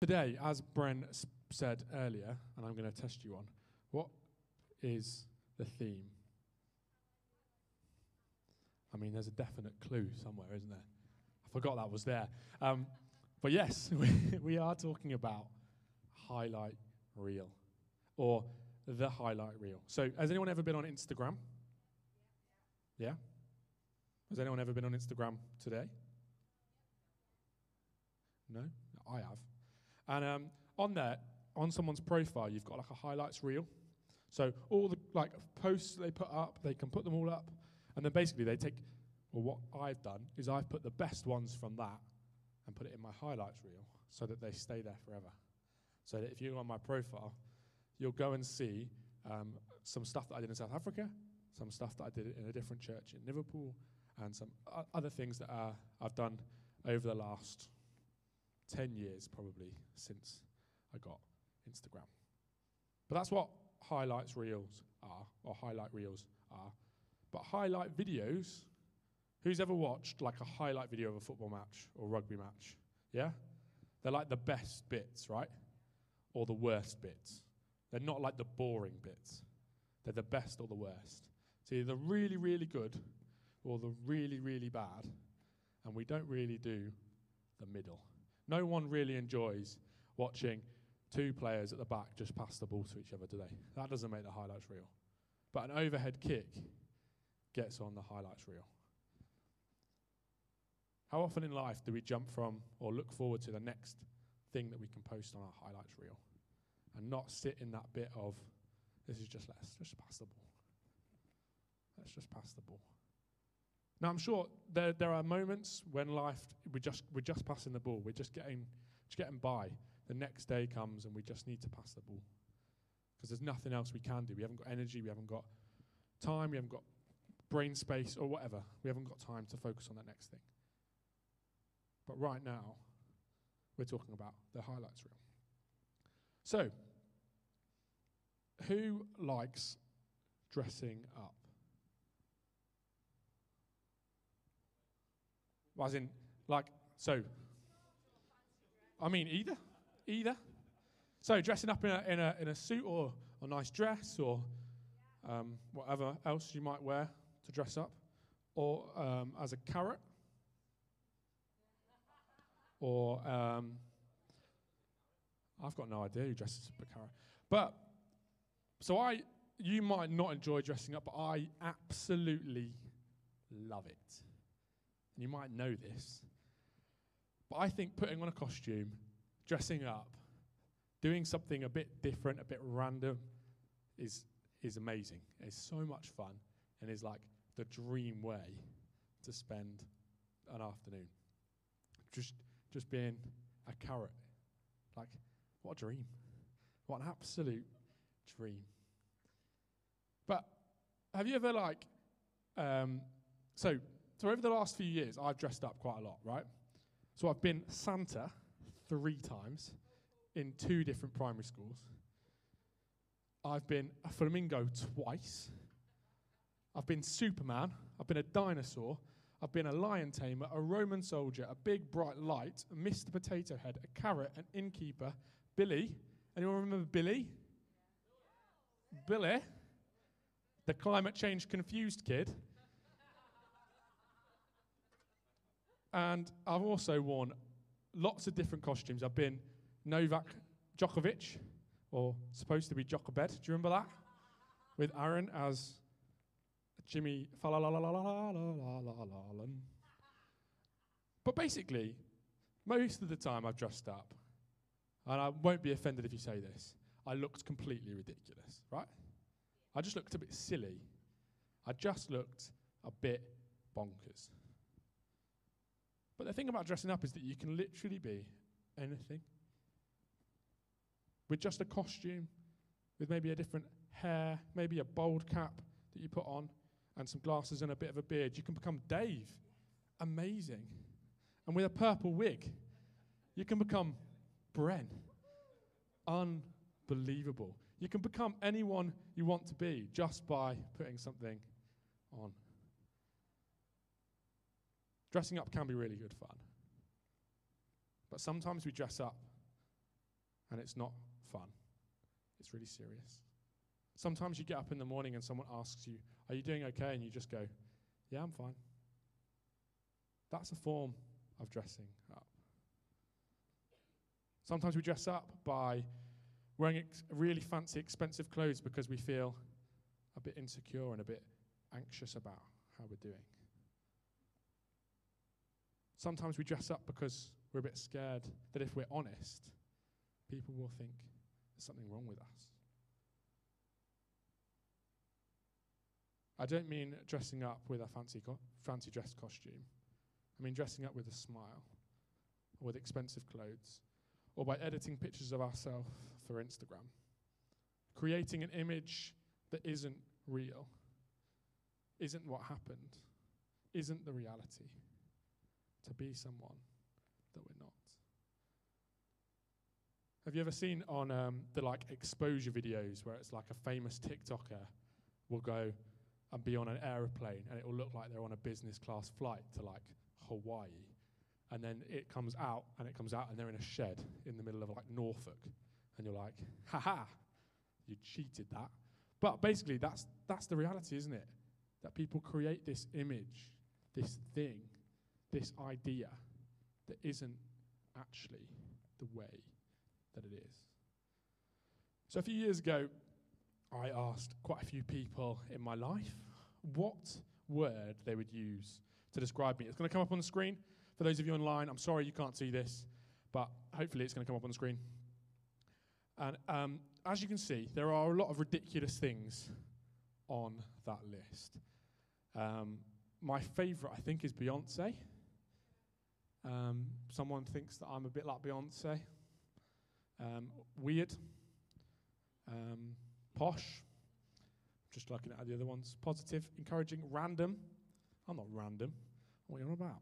Today, as Bren said earlier, and I'm going to test you on, what is the theme? I mean, there's a definite clue somewhere, isn't there? I forgot that was there. Um, but yes, we, we are talking about highlight reel or the highlight reel. So, has anyone ever been on Instagram? Yeah? Has anyone ever been on Instagram today? No? I have. And um, on there, on someone's profile, you've got like a highlights reel. So all the like posts they put up, they can put them all up, and then basically they take. Well, what I've done is I've put the best ones from that and put it in my highlights reel so that they stay there forever. So that if you go on my profile, you'll go and see um, some stuff that I did in South Africa, some stuff that I did in a different church in Liverpool, and some other things that uh, I've done over the last 10 years, probably, since I got Instagram. But that's what highlights reels are, or highlight reels are. But highlight videos, who's ever watched like a highlight video of a football match or rugby match? Yeah? They're like the best bits, right? Or the worst bits. They're not like the boring bits. They're the best or the worst. It's either really, really good or the really, really bad. And we don't really do the middle. No one really enjoys watching two players at the back just pass the ball to each other, do they? That doesn't make the highlights reel. But an overhead kick gets on the highlights reel. How often in life do we jump from or look forward to the next thing that we can post on our highlights reel and not sit in that bit of this is just let's just pass the ball. Let's just pass the ball. Now I'm sure there there are moments when life we just we're just passing the ball. We're just getting just getting by. The next day comes and we just need to pass the ball. Because there's nothing else we can do. We haven't got energy, we haven't got time, we haven't got brain space or whatever. We haven't got time to focus on that next thing. But right now, we're talking about the highlights reel. So, who likes dressing up? Well, As in, like, so. I mean, either, either. So, dressing up in a in a in a suit or a nice dress or um, whatever else you might wear to dress up, or um, as a carrot, or um, I've got no idea who dresses up a carrot. But so I, you might not enjoy dressing up, but I absolutely love it. You might know this. But I think putting on a costume, dressing up, doing something a bit different, a bit random, is is amazing. It's so much fun, and is like the dream way to spend an afternoon. Just just being a carrot, like what a dream, what an absolute dream. But have you ever like, um, so so over the last few years, I've dressed up quite a lot, right? So I've been Santa three times in two different primary schools. I've been a flamingo twice. I've been Superman. I've been a dinosaur. I've been a lion tamer, a Roman soldier, a big bright light, a Mr. Potato Head, a carrot, an innkeeper, Billy. Anyone remember Billy? Billy, the climate change confused kid. And I've also worn lots of different costumes. I've been Novak Djokovic, or supposed to be Djokobed. Do you remember that? With Aaron as Jimmy. But basically, most of the time I've dressed up, and I won't be offended if you say this, I looked completely ridiculous, right? I just looked a bit silly. I just looked a bit bonkers. But the thing about dressing up is that you can literally be anything. With just a costume, with maybe a different hair, maybe a bold cap that you put on, and some glasses and a bit of a beard, you can become Dave. Amazing. And with a purple wig, you can become Bren. Unbelievable. You can become anyone you want to be just by putting something on. Dressing up can be really good fun. But sometimes we dress up and it's not fun. It's really serious. Sometimes you get up in the morning and someone asks you, Are you doing okay? And you just go, Yeah, I'm fine. That's a form of dressing up. Sometimes we dress up by wearing ex- really fancy, expensive clothes because we feel a bit insecure and a bit anxious about how we're doing. Sometimes we dress up because we're a bit scared that if we're honest, people will think there's something wrong with us. I don't mean dressing up with a fancy, co- fancy dress costume. I mean dressing up with a smile, or with expensive clothes, or by editing pictures of ourselves for Instagram. Creating an image that isn't real, isn't what happened, isn't the reality. To be someone that we're not. Have you ever seen on um, the like exposure videos where it's like a famous TikToker will go and be on an aeroplane and it will look like they're on a business class flight to like Hawaii, and then it comes out and it comes out and they're in a shed in the middle of like Norfolk, and you're like, ha ha, you cheated that. But basically, that's that's the reality, isn't it? That people create this image, this thing, this idea that isn't actually the way that it is. So a few years ago, I asked quite a few people in my life what word they would use to describe me. It's going to come up on the screen. For those of you online, I'm sorry you can't see this, but hopefully it's going to come up on the screen. And um, as you can see, there are a lot of ridiculous things on that list. Um, my favourite, I think, is Beyonce. Um, someone thinks that I'm a bit like Beyonce. Um, weird. Um, posh. Just looking at the other ones. Positive, encouraging, random. I'm not random. What are you on about?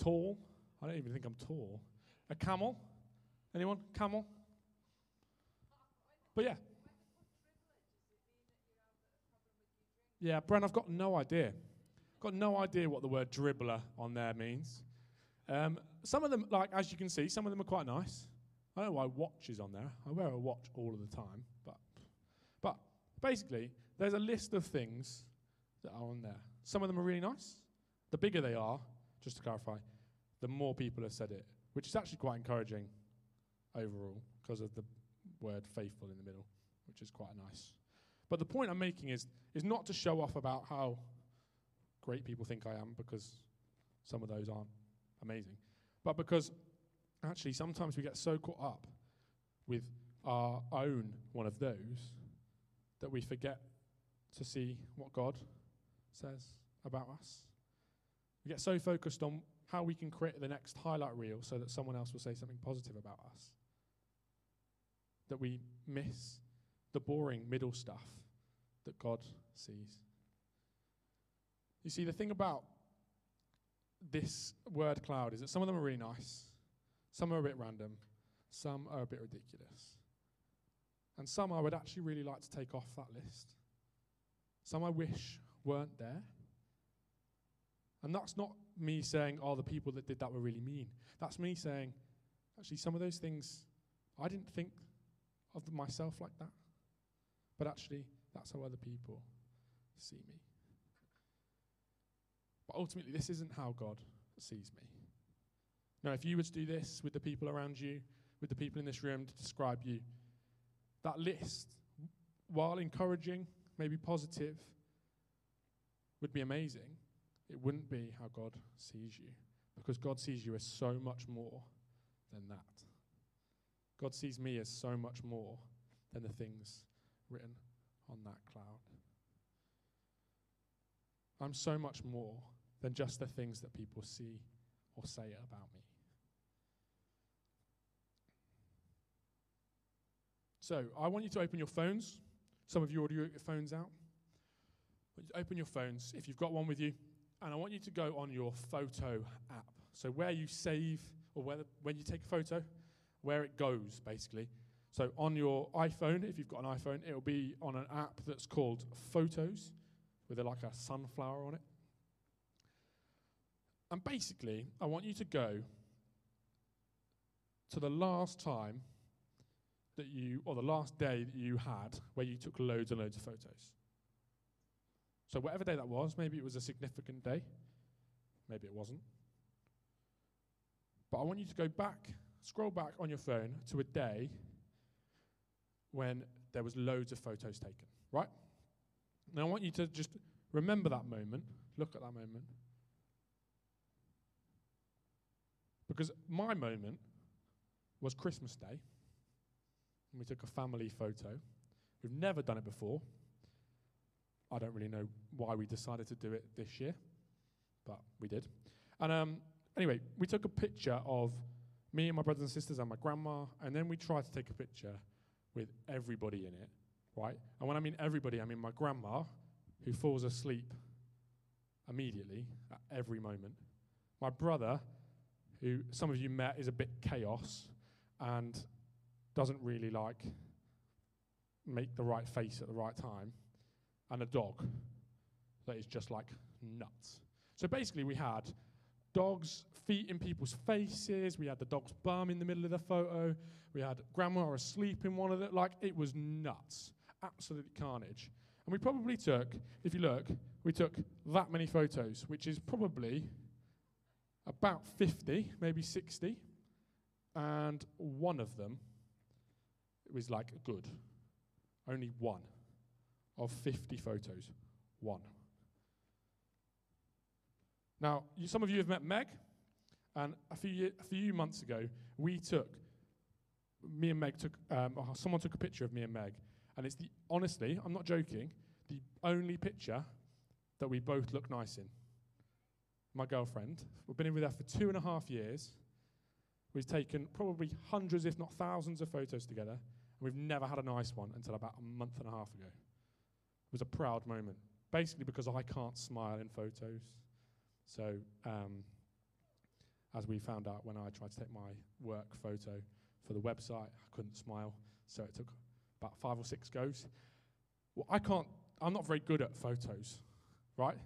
Tall. I don't even think I'm tall. A camel. Anyone? Camel? But yeah. Yeah, Bren, I've got no idea. Got no idea what the word dribbler on there means. Um, some of them, like as you can see, some of them are quite nice. I don't know why watch is on there. I wear a watch all of the time, but but basically, there's a list of things that are on there. Some of them are really nice. The bigger they are, just to clarify, the more people have said it, which is actually quite encouraging overall because of the word faithful in the middle, which is quite nice. But the point I'm making is is not to show off about how great people think I am because some of those aren't amazing, but because actually sometimes we get so caught up with our own one of those that we forget to see what God says about us. We get so focused on how we can create the next highlight reel so that someone else will say something positive about us that we miss the boring middle stuff that God sees. You see, the thing about this word cloud is that some of them are really nice, some are a bit random, some are a bit ridiculous. And some I would actually really like to take off that list. Some I wish weren't there. And that's not me saying, oh, the people that did that were really mean. That's me saying, actually, some of those things, I didn't think of myself like that. But actually, that's how other people see me. But ultimately, this isn't how God sees me. Now, if you were to do this with the people around you, with the people in this room to describe you, that list, while encouraging, maybe positive, would be amazing. It wouldn't be how God sees you, because God sees you as so much more than that. God sees me as so much more than the things written on that cloud. I'm so much more than just the things that people see or say about me. So, I want you to open your phones. Some of you already got your phones out. Open your phones if you've got one with you, and I want you to go on your photo app. So, where you save or where the, when you take a photo, where it goes, basically. So on your iPhone, if you've got an iPhone, it'll be on an app that's called Photos, with a, like a sunflower on it. And basically, I want you to go to the last time that you, or the last day that you had where you took loads and loads of photos? So, whatever day that was, maybe it was a significant day, maybe it wasn't. But I want you to go back, scroll back on your phone to a day when there was loads of photos taken, right? Now I want you to just remember that moment, look at that moment. Because my moment was Christmas Day. And we took a family photo. We've never done it before. I don't really know why we decided to do it this year, but we did. And um, anyway, we took a picture of me and my brothers and sisters and my grandma, and then we tried to take a picture with everybody in it, right? And when I mean everybody, I mean my grandma, who falls asleep immediately at every moment. My brother, who some of you met, is a bit chaos and doesn't really like make the right face at the right time. And a dog that is just like nuts. So basically, we had dogs' feet in people's faces. We had the dog's bum in the middle of the photo. We had grandma asleep in one of it. Like, it was nuts. Absolute carnage. And we probably took, if you look, we took that many photos, which is probably about 50, maybe 60. And one of them was like good. Only one of 50 photos. One. Now, you, some of you have met Meg, and a few, year, a few months ago, we took, me and Meg took, um, oh, someone took a picture of me and Meg, and it's the, honestly, I'm not joking, the only picture that we both look nice in. My girlfriend, we've been in with her for two and a half years. We've taken probably hundreds, if not thousands, of photos together, and we've never had a nice one until about a month and a half ago. It was a proud moment, basically because I can't smile in photos. So, um, as we found out when I tried to take my work photo for the website, I couldn't smile. So it took about five or six goes. Well, I can't, I'm not very good at photos, right?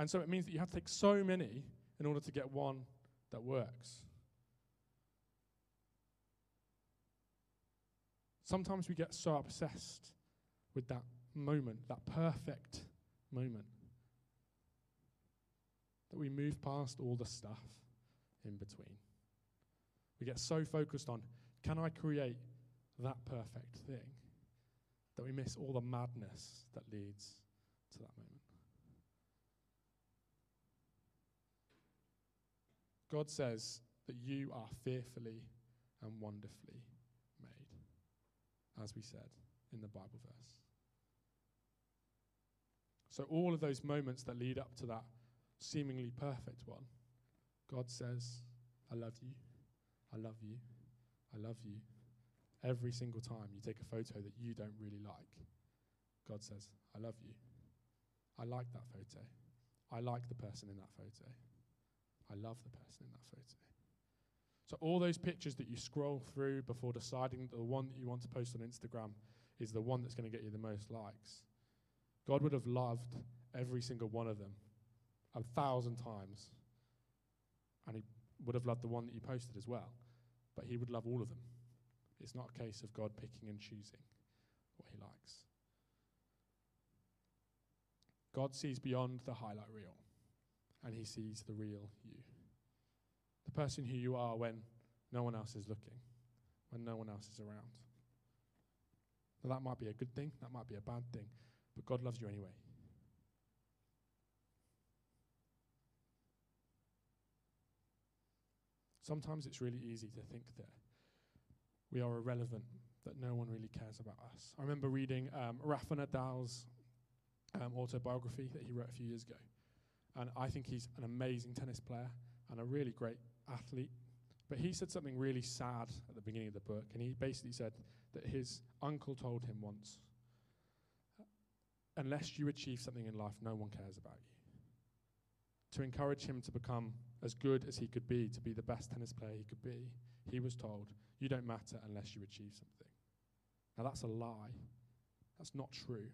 And so it means that you have to take so many in order to get one that works. Sometimes we get so obsessed with that moment, that perfect moment that we move past all the stuff in between. We get so focused on, can I create that perfect thing, that we miss all the madness that leads to that moment. God says that you are fearfully and wonderfully made, as we said in the Bible verse. So, all of those moments that lead up to that seemingly perfect one, God says, I love you, I love you, I love you. Every single time you take a photo that you don't really like, God says, I love you. I like that photo. I like the person in that photo. I love the person in that photo. So, all those pictures that you scroll through before deciding that the one that you want to post on Instagram is the one that's going to get you the most likes, God would have loved every single one of them a thousand times. And he would have loved the one that you posted as well. But he would love all of them. It's not a case of God picking and choosing what he likes. God sees beyond the highlight reel, and he sees the real you. The person who you are when no one else is looking, when no one else is around. Now, that might be a good thing, that might be a bad thing, but God loves you anyway. Sometimes it's really easy to think that we are irrelevant, that no one really cares about us. I remember reading um, Rafa Nadal's um, autobiography that he wrote a few years ago. And I think he's an amazing tennis player and a really great athlete. But he said something really sad at the beginning of the book. And he basically said that his uncle told him once unless you achieve something in life, no one cares about you. To encourage him to become as good as he could be, to be the best tennis player he could be, he was told, You don't matter unless you achieve something. Now, that's a lie. That's not true.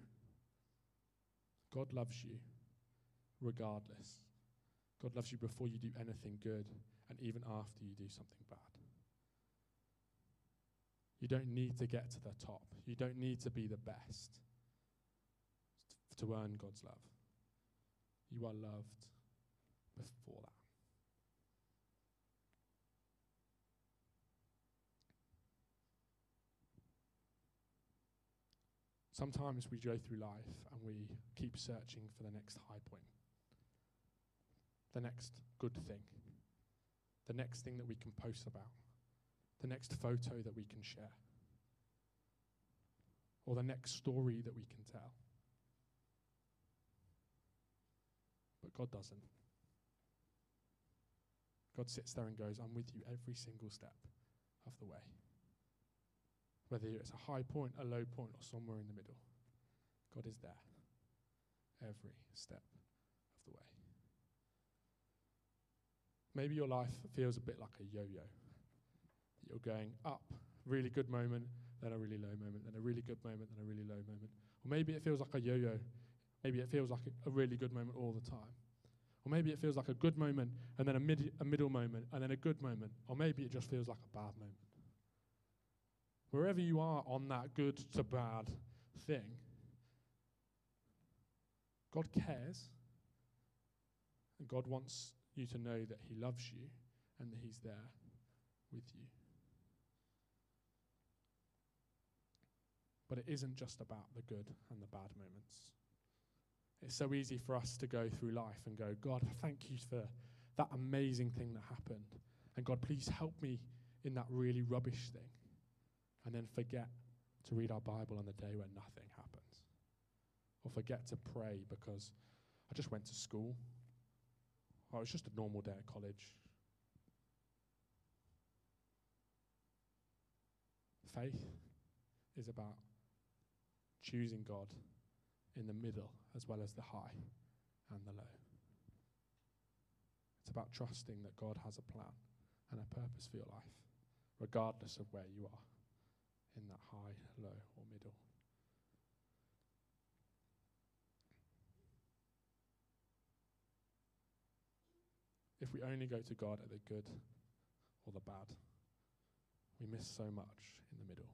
God loves you regardless. God loves you before you do anything good and even after you do something bad. You don't need to get to the top. You don't need to be the best to earn God's love. You are loved before that. Sometimes we go through life and we keep searching for the next high point, the next good thing, the next thing that we can post about, the next photo that we can share, or the next story that we can tell. But God doesn't. God sits there and goes, I'm with you every single step of the way. Whether it's a high point, a low point, or somewhere in the middle, God is there every step of the way. Maybe your life feels a bit like a yo yo. You're going up, really good moment, then a really low moment, then a really good moment, then a really low moment. Or maybe it feels like a yo yo. Maybe it feels like a, really good moment all the time. Or maybe it feels like a good moment and then a, mid- a middle moment and then a good moment. Or maybe it just feels like a bad moment. Wherever you are on that good to bad thing, God cares. And God wants you to know that He loves you and that He's there with you. But it isn't just about the good and the bad moments. It's so easy for us to go through life and go, God, thank you for that amazing thing that happened. And God, please help me in that really rubbish thing and then forget to read our Bible on the day when nothing happens. Or forget to pray because I just went to school. Oh, or it was just a normal day at college. Faith is about choosing God in the middle as well as the high and the low. It's about trusting that God has a plan and a purpose for your life, regardless of where you are in that high, low, or middle. If we only go to God at the good or the bad, we miss so much in the middle.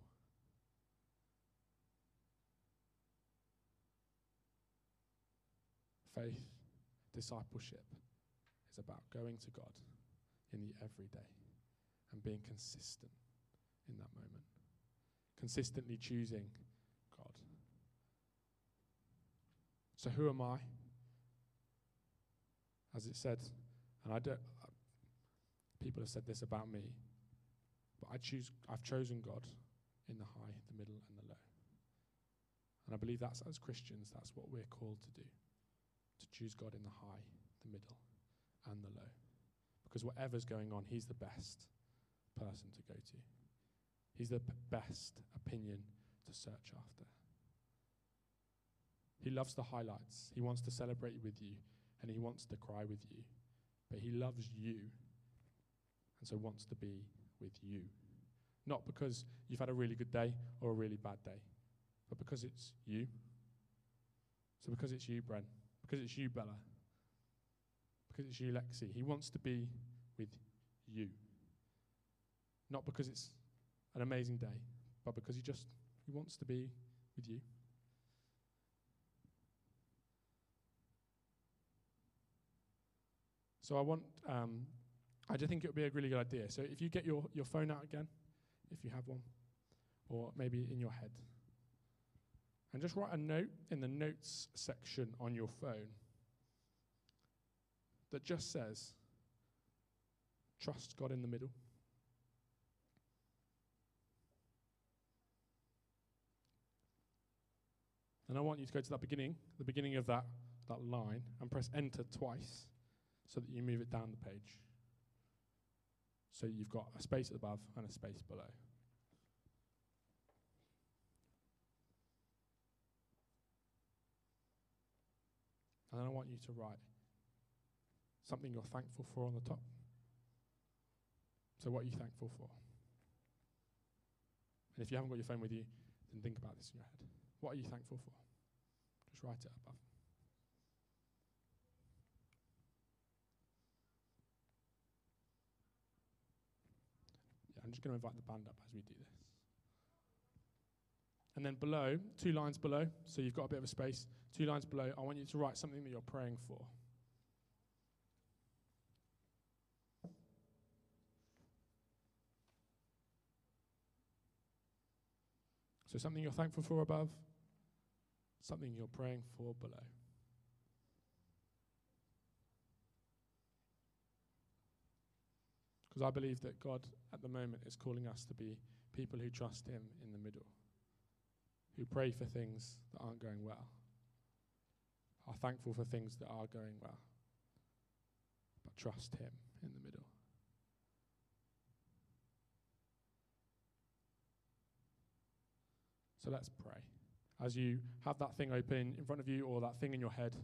Faith, discipleship is about going to God in the everyday and being consistent in that moment consistently choosing God. So, who am I? As it said, and I don't, people have said this about me, but I choose, I've chosen God in the high, the middle, and the low. And I believe that's, as Christians, that's what we're called to do to choose God in the high, the middle, and the low. Because whatever's going on, He's the best person to go to. He's the p- best opinion to search after. He loves the highlights. He wants to celebrate with you and he wants to cry with you. But he loves you and so wants to be with you. Not because you've had a really good day or a really bad day, but because it's you. So because it's you, Brent, because it's you, Bella, because it's you, Lexi, he wants to be with you. Not because it's an amazing day, but because he just he wants to be with you. So I want, um, I just think it would be a really good idea. So if you get your, your phone out again, if you have one, or maybe in your head, and just write a note in the notes section on your phone that just says, trust God in the middle. And I want you to go to that beginning, the beginning of that, that line, and press enter twice so that you move it down the page. So you've got a space above and a space below. And then I want you to write something you're thankful for on the top. So, what are you thankful for? And if you haven't got your phone with you, then think about this in your head. What are you thankful for? Just write it above. I'm just going to invite the band up as we do this. And then below, two lines below, so you've got a bit of a space, two lines below, I want you to write something that you're praying for. So something you're thankful for above, something you're praying for below. Because I believe that God at the moment is calling us to be people who trust Him in the middle, who pray for things that aren't going well, are thankful for things that are going well, but trust Him in the middle. So let's pray. As you have that thing open in front of you or that thing in your head,